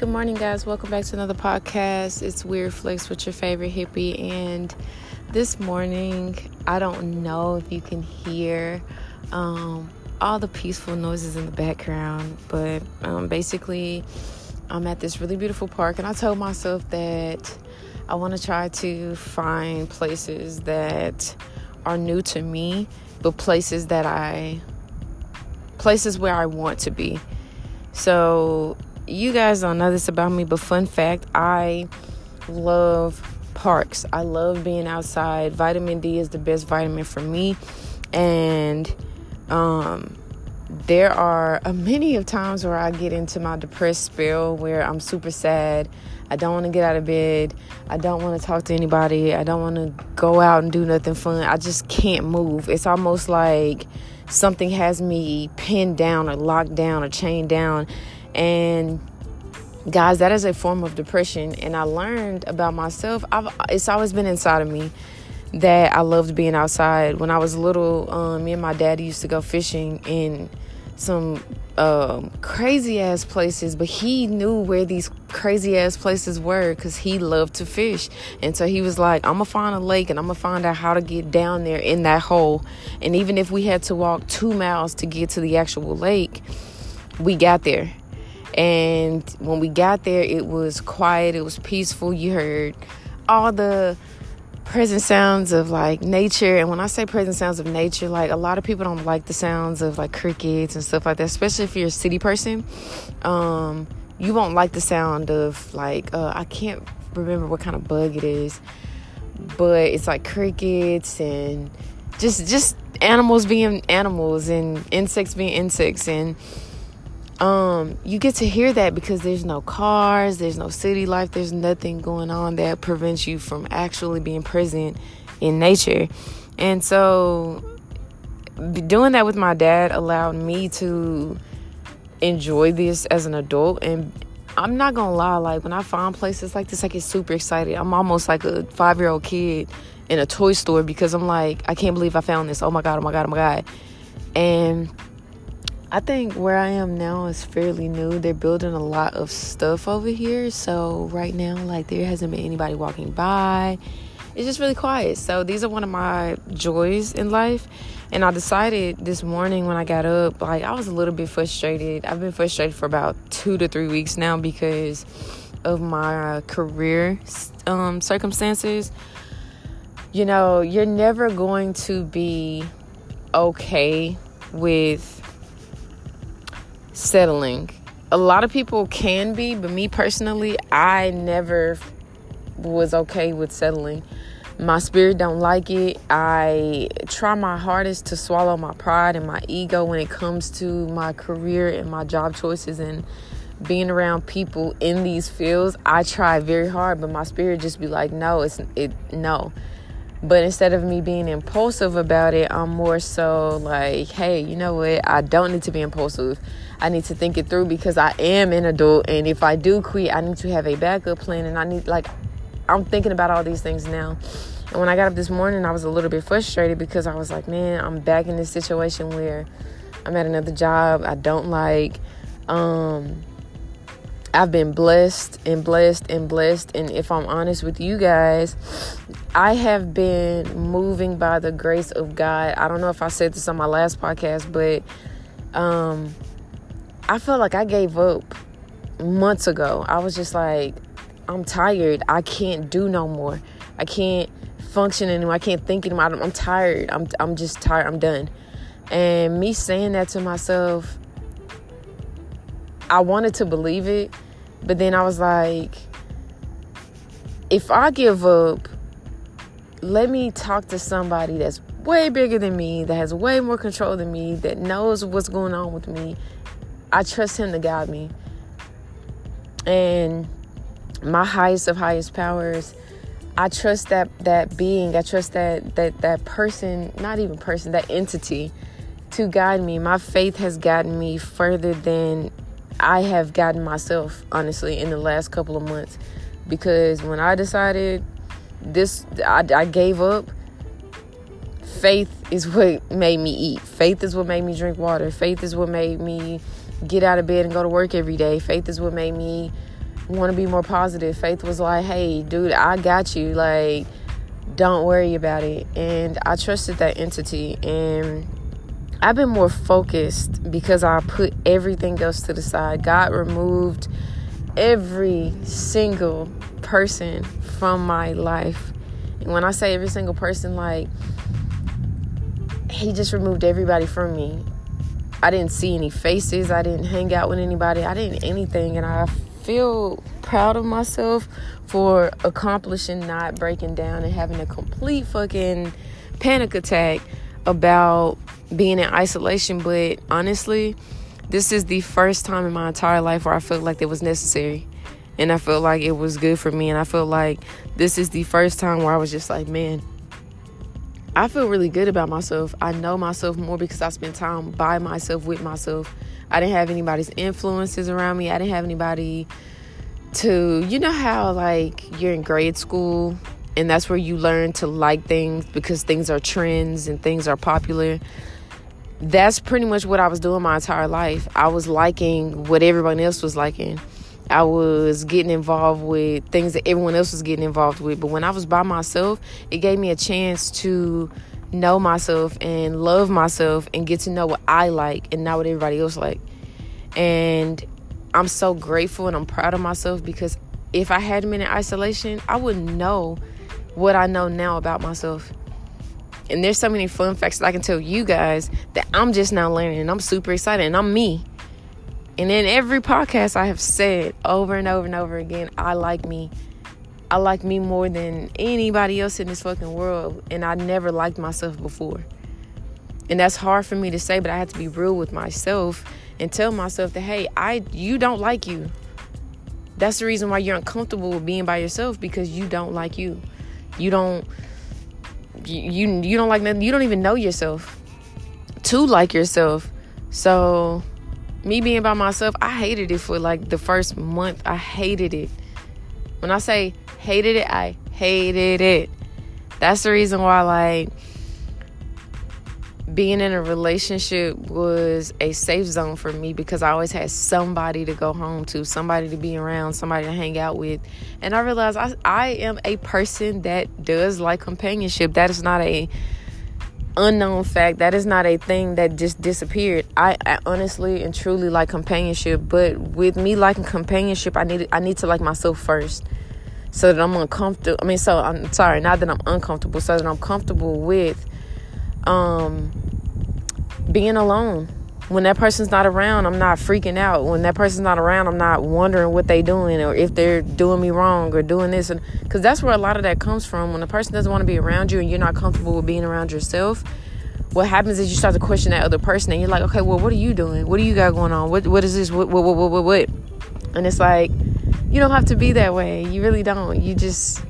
Good morning, guys. Welcome back to another podcast. It's Weird Flex with your favorite hippie. And this morning, I don't know if you can hear um, all the peaceful noises in the background, but um, basically, I'm at this really beautiful park, and I told myself that I want to try to find places that are new to me, but places that I places where I want to be. So, you guys don't know this about me, but fun fact I love parks. I love being outside. Vitamin D is the best vitamin for me. And um, there are a many of times where I get into my depressed spell where I'm super sad. I don't want to get out of bed. I don't want to talk to anybody. I don't want to go out and do nothing fun. I just can't move. It's almost like something has me pinned down or locked down or chained down. And guys, that is a form of depression. And I learned about myself. I've, it's always been inside of me that I loved being outside. When I was little, um, me and my daddy used to go fishing in some um, crazy ass places, but he knew where these crazy ass places were because he loved to fish. And so he was like, I'm gonna find a lake and I'm gonna find out how to get down there in that hole. And even if we had to walk two miles to get to the actual lake, we got there. And when we got there, it was quiet, it was peaceful. You heard all the present sounds of like nature and when i say present sounds of nature like a lot of people don't like the sounds of like crickets and stuff like that especially if you're a city person um, you won't like the sound of like uh, i can't remember what kind of bug it is but it's like crickets and just just animals being animals and insects being insects and um, you get to hear that because there's no cars, there's no city life, there's nothing going on that prevents you from actually being present in nature. And so, doing that with my dad allowed me to enjoy this as an adult. And I'm not gonna lie, like when I find places like this, I get super excited. I'm almost like a five year old kid in a toy store because I'm like, I can't believe I found this. Oh my God, oh my God, oh my God. And I think where I am now is fairly new. They're building a lot of stuff over here. So right now, like there hasn't been anybody walking by. It's just really quiet. So these are one of my joys in life. And I decided this morning when I got up, like I was a little bit frustrated. I've been frustrated for about two to three weeks now because of my career um, circumstances. You know, you're never going to be okay with settling. A lot of people can be, but me personally, I never was okay with settling. My spirit don't like it. I try my hardest to swallow my pride and my ego when it comes to my career and my job choices and being around people in these fields. I try very hard, but my spirit just be like, no, it's it no. But instead of me being impulsive about it, I'm more so like, hey, you know what? I don't need to be impulsive. I need to think it through because I am an adult. And if I do quit, I need to have a backup plan. And I need, like, I'm thinking about all these things now. And when I got up this morning, I was a little bit frustrated because I was like, man, I'm back in this situation where I'm at another job I don't like. Um, I've been blessed and blessed and blessed. And if I'm honest with you guys, I have been moving by the grace of God. I don't know if I said this on my last podcast, but um, I felt like I gave up months ago. I was just like, I'm tired. I can't do no more. I can't function anymore. I can't think anymore. I'm tired. I'm, I'm just tired. I'm done. And me saying that to myself I wanted to believe it, but then I was like, if I give up, let me talk to somebody that's way bigger than me, that has way more control than me, that knows what's going on with me. I trust him to guide me. And my highest of highest powers, I trust that that being, I trust that that that person, not even person, that entity to guide me. My faith has gotten me further than I have gotten myself, honestly, in the last couple of months. Because when I decided this, I, I gave up. Faith is what made me eat. Faith is what made me drink water. Faith is what made me get out of bed and go to work every day. Faith is what made me want to be more positive. Faith was like, hey, dude, I got you. Like, don't worry about it. And I trusted that entity. And I've been more focused because I put everything else to the side. God removed every single person from my life. And when I say every single person, like, He just removed everybody from me. I didn't see any faces. I didn't hang out with anybody. I didn't anything. And I feel proud of myself for accomplishing not breaking down and having a complete fucking panic attack about being in isolation. But honestly, this is the first time in my entire life where I felt like it was necessary. And I felt like it was good for me. And I felt like this is the first time where I was just like, man, I feel really good about myself. I know myself more because I spent time by myself with myself. I didn't have anybody's influences around me. I didn't have anybody to, you know, how like you're in grade school and that's where you learn to like things because things are trends and things are popular. That's pretty much what I was doing my entire life. I was liking what everyone else was liking. I was getting involved with things that everyone else was getting involved with. But when I was by myself, it gave me a chance to know myself and love myself and get to know what I like and not what everybody else like. And I'm so grateful and I'm proud of myself because if I hadn't been in isolation, I wouldn't know what I know now about myself. And there's so many fun facts that I can tell you guys that I'm just now learning and I'm super excited and I'm me. And in every podcast, I have said over and over and over again, I like me. I like me more than anybody else in this fucking world. And I never liked myself before. And that's hard for me to say, but I have to be real with myself and tell myself that, hey, I you don't like you. That's the reason why you're uncomfortable with being by yourself because you don't like you. You don't you you don't like nothing. You don't even know yourself to like yourself. So me being by myself, I hated it for like the first month. I hated it. When I say hated it, I hated it. That's the reason why, like, being in a relationship was a safe zone for me because I always had somebody to go home to, somebody to be around, somebody to hang out with. And I realized I, I am a person that does like companionship. That is not a unknown fact. That is not a thing that just disappeared. I, I, honestly and truly like companionship, but with me liking companionship, I need I need to like myself first, so that I'm uncomfortable. I mean, so I'm sorry, not that I'm uncomfortable, so that I'm comfortable with um being alone. When that person's not around, I'm not freaking out. When that person's not around, I'm not wondering what they're doing or if they're doing me wrong or doing this. And because that's where a lot of that comes from. When a person doesn't want to be around you and you're not comfortable with being around yourself, what happens is you start to question that other person and you're like, okay, well, what are you doing? What do you got going on? What what is this? What what what what what? And it's like, you don't have to be that way. You really don't. You just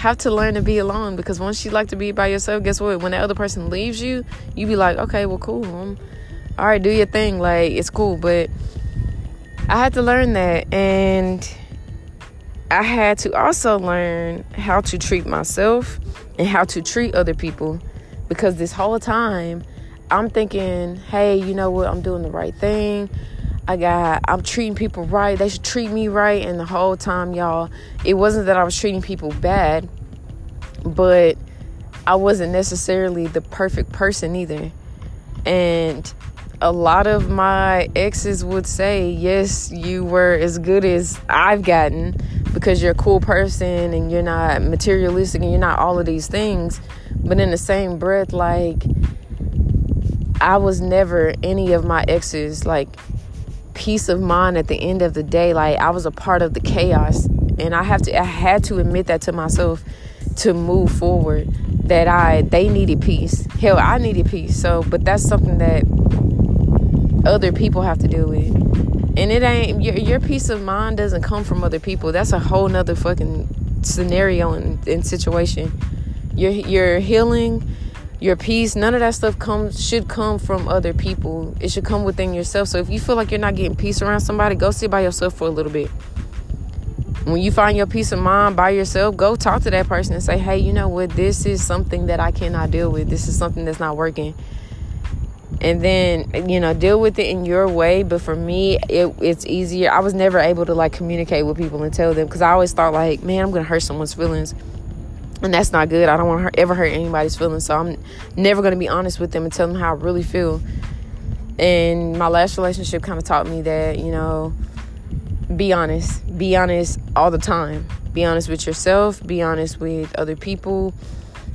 have to learn to be alone because once you like to be by yourself, guess what? When the other person leaves you, you be like, okay, well, cool. I'm, all right, do your thing. Like, it's cool. But I had to learn that. And I had to also learn how to treat myself and how to treat other people because this whole time I'm thinking, hey, you know what? I'm doing the right thing. I got I'm treating people right. They should treat me right. And the whole time, y'all, it wasn't that I was treating people bad, but I wasn't necessarily the perfect person either. And a lot of my exes would say, Yes, you were as good as I've gotten because you're a cool person and you're not materialistic and you're not all of these things. But in the same breath, like, I was never any of my exes. Like, peace of mind at the end of the day. Like I was a part of the chaos, and I have to I had to admit that to myself to move forward. That I they needed peace. Hell, I needed peace. So, but that's something that other people have to deal with. And it ain't your, your peace of mind doesn't come from other people. That's a whole nother fucking scenario and, and situation. Your your healing your peace none of that stuff comes should come from other people. It should come within yourself. So if you feel like you're not getting peace around somebody go sit by yourself for a little bit. When you find your peace of mind by yourself go talk to that person and say hey you know what? This is something that i cannot deal with. This is something that's not working. And then you know deal with it in your way. But for me it, it's easier. I was never able to like communicate with people and tell them because i always thought like man i'm gonna hurt someone's feelings and that's not good. I don't want to ever hurt anybody's feelings. So i'm never gonna be honest with them and tell them how i really feel. And my last relationship kind of taught me that you know be honest. Be honest all the time. Be honest with yourself. Be honest with other people.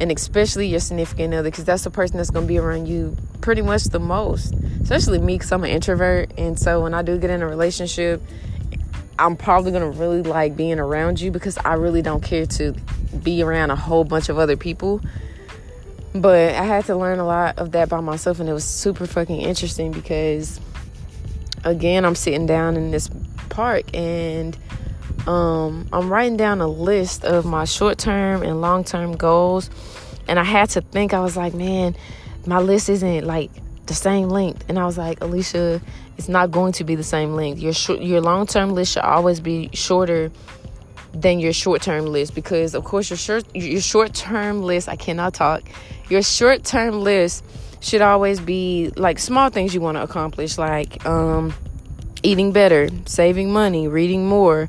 And especially your significant other because that's the person that's going to be around you pretty much the most. Especially me because i'm an introvert. And so when i do get in a relationship i'm probably to really like being around you because i really don't care to be around a whole bunch of other people but i had to learn a lot of that by myself and it was super fucking interesting because again i'm sitting down in this park and um, I'm writing down a list of my short term and long term goals. And I had to think, I was like, man, my list isn't like the same length. And I was like, Alicia, it's not going to be the same length. Your sh- your long term list should always be shorter than your short term list because, of course, your short your short term list. I cannot talk. Your short term list should always be like small things you want to accomplish, like um, eating better, saving money, reading more,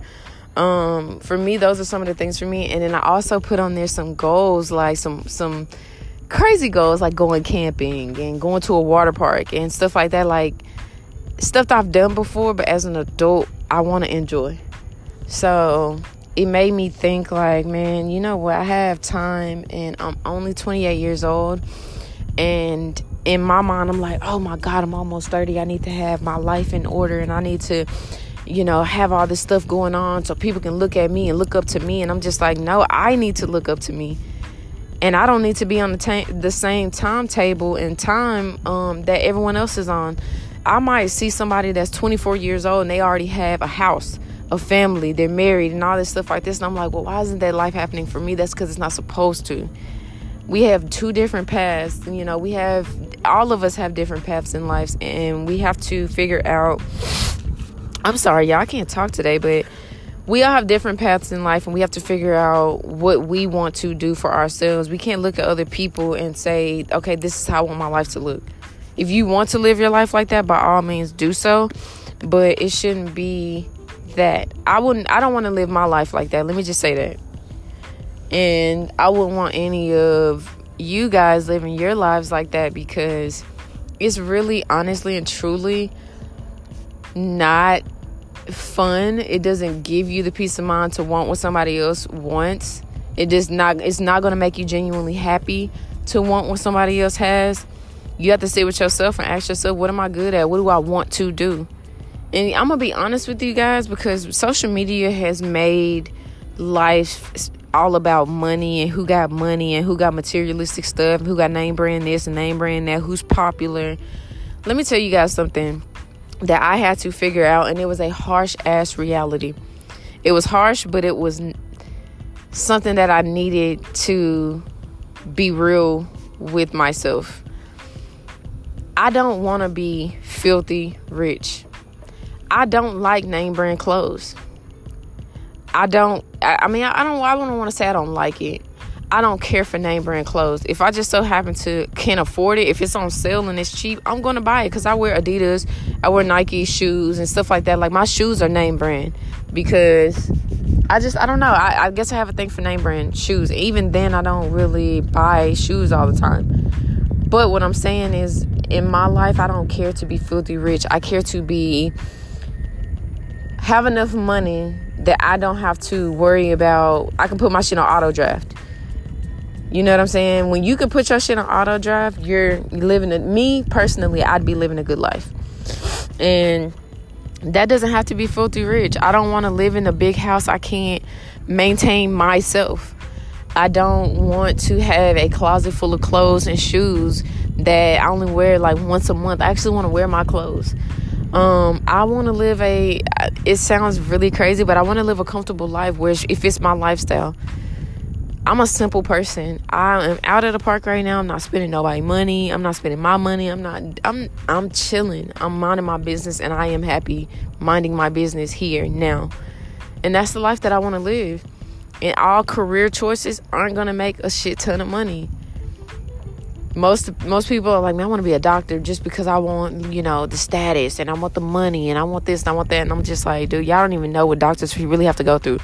um, for me, those are some of the things for me. And then I also put on there some goals, like some some crazy goals, like going camping and going to a water park and stuff like that. Like stuff I've done before, but as an adult, I want to enjoy. So it made me think, like, man, you know what? I have time, and I'm only 28 years old, and in my mind, I'm like, oh my God, I'm almost 30. I need to have my life in order, and I need to you know, have all this stuff going on so people can look at me and look up to me. And I'm just like, no, I need to look up to me. And I don't need to be on the, ta- the same timetable and time um, that everyone else is on. I might see somebody that's 24 years old and they already have a house, a family, they're married, and all this stuff like this. And I'm like, well, why isn't that life happening for me? That's because it's not supposed to. We have two different paths. You know, we have, all of us have different paths in life, and we have to figure out I'm sorry, y'all, I can't talk today, but we all have different paths in life and we have to figure out what we want to do for ourselves. We can't look at other people and say, okay, this is how I want my life to look. If you want to live your life like that, by all means do so, but it shouldn't be that. I wouldn't I don't want to live my life like that. Let me just say that. And I wouldn't want any of you guys living your lives like that because it's really honestly and truly not fun. It doesn't give you the peace of mind to want what somebody else wants. It just not it's not going to make you genuinely happy to want what somebody else has. You have to sit with yourself and ask yourself, what am I good at? What do I want to do? And I'm going to be honest with you guys because social media has made life all about money and who got money and who got materialistic stuff, who got name brand this and name brand that, who's popular. Let me tell you guys something that I had to figure out, and it was a harsh ass reality. It was harsh, but it was something that I needed to be real with myself. I don't want to be filthy rich. I don't like name brand clothes. I don't. I, mean, I don't. I don't want to say I don't like it. I don't care for name brand clothes. If I just so happen to can't afford it, if it's on sale and it's cheap, I'm gonna buy it because I wear Adidas, I wear Nike shoes and stuff like that. Like my shoes are name brand because I just I don't know. I, I guess I have a thing for name brand shoes. Even then, I don't really buy shoes all the time. But what I'm saying is, in my life, I don't care to be filthy rich. I care to be have enough money that I don't have to worry about. I can put my shit on auto draft you know what I'm saying? When you can put your shit on auto drive, you're living a me personally, I'd be living a good life. And that doesn't have to be filthy rich. I don't want to live in a big house I can't maintain myself. I don't want to have a closet full of clothes and shoes that I only wear like once a month. I actually want to wear my clothes. Um, I want to live a. It sounds really crazy, but I want to live a comfortable life where if it's my lifestyle. I'm a simple person. I am out at the park right now. I'm not spending nobody money. I'm not spending my money. I'm not I'm I'm chilling. I'm minding my business and I am happy minding my business here now. And that's the life that I want to live. And all career choices aren't to make a shit ton of money. Most most people are like, man, I want to be a doctor just because I want, you know, the status and I want the money and I want this and I want that. And I'm just like, dude, y'all don't even know what doctors really have to go through.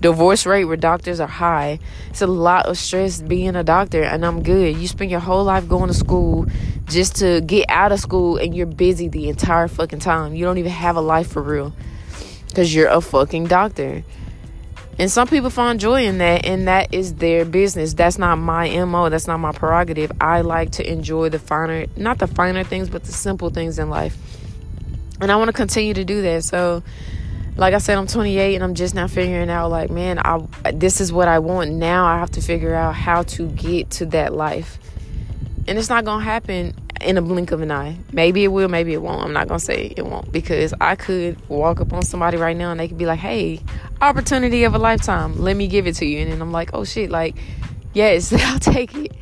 Divorce rate where doctors are high. It's a lot of stress being a doctor, and I'm good. You spend your whole life going to school just to get out of school, and you're busy the entire fucking time. You don't even have a life for real because you're a fucking doctor. And some people find joy in that, and that is their business. That's not my MO. That's not my prerogative. I like to enjoy the finer, not the finer things, but the simple things in life. And I want to continue to do that. So, like I said, I'm 28 and I'm just now figuring out, like, man, I this is what I want. Now I have to figure out how to get to that life. And it's not going to happen in a blink of an eye. Maybe it will, maybe it won't. I'm not gonna say it won't because I could walk up on somebody right now and they could be like, "Hey, opportunity of a lifetime. Let me give it to you." And then I'm like, "Oh shit!" Like, yes, I'll take it.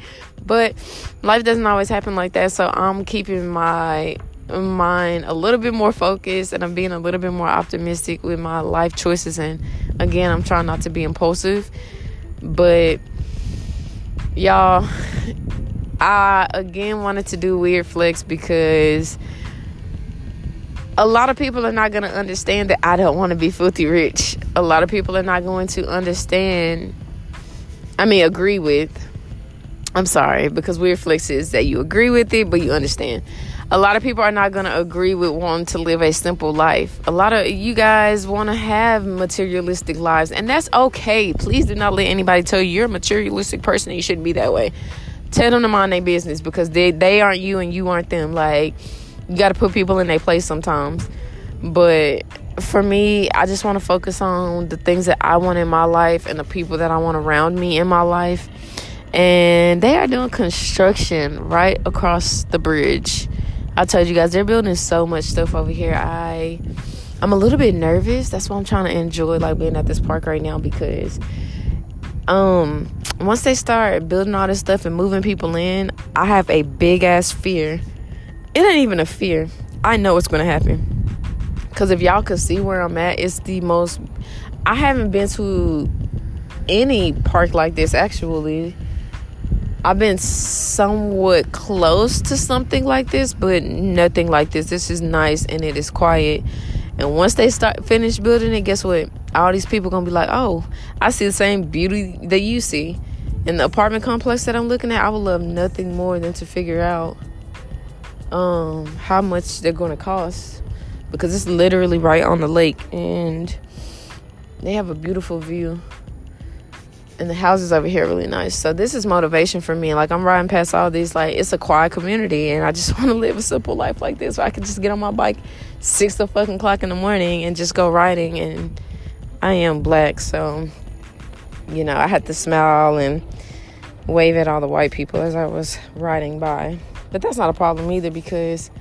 But life doesn't always happen like that. So I'm keeping my mind a little bit more focused and I'm being a little bit more optimistic with my life choices. And again, I'm trying not to be impulsive, but y'all I again wanted to do weird flex because a lot of people are not going to understand that I don't want to be filthy rich. A lot of people are not going to understand, I mean, agree with. I'm sorry, because weird flex is that you agree with it, but you understand. A lot of people are not going to agree with wanting to live a simple life. A lot of you guys want to have materialistic lives, and that's okay. Please do not let anybody tell you you're a materialistic person and you shouldn't be that way tell them to mind their business because they they aren't you and you aren't them. Like you got to put people in their place sometimes. But for me, I just want to focus on the things that I want in my life and the people that I want around me in my life. And they are doing construction right across the bridge. I told you guys they're building so much stuff over here. I I'm a little bit nervous. That's why I'm trying to enjoy like being at this park right now because um once they start building all this stuff and moving people in, I have a big ass fear. It ain't even a fear. I know what's gonna happen. Cause if y'all could see where I'm at, it's the most I haven't been to any park like this actually. I've been somewhat close to something like this, but nothing like this. This is nice and it is quiet. And once they start finish building it, guess what? All these people gonna be like, "Oh, I see the same beauty that you see." In the apartment complex that I'm looking at, I would love nothing more than to figure out um how much they're gonna cost because it's literally right on the lake and they have a beautiful view and the houses over here are really nice. So this is motivation for me. Like I'm riding past all these, like it's a quiet community, and I just want to live a simple life like this, where I can just get on my bike six the fucking clock in the morning and just go riding. And I am black, so you know I had to smile and wave at all the white people as I was riding by. But that's not a problem either because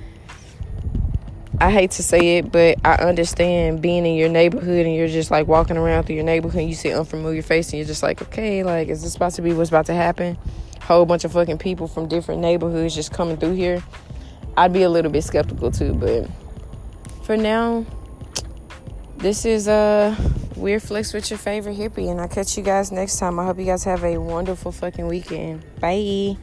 I hate to say it, but I understand being in your neighborhood and you're just like walking around through your neighborhood and you see unfamiliar face and you're just like, okay, like, is this about to be what's about to happen? Whole bunch of fucking people from different neighborhoods just coming through here. I'd be a little bit skeptical too, but for now, this is a uh, weird flex with your favorite hippie, and I'll catch you guys next time. I hope you guys have a wonderful fucking weekend. Bye.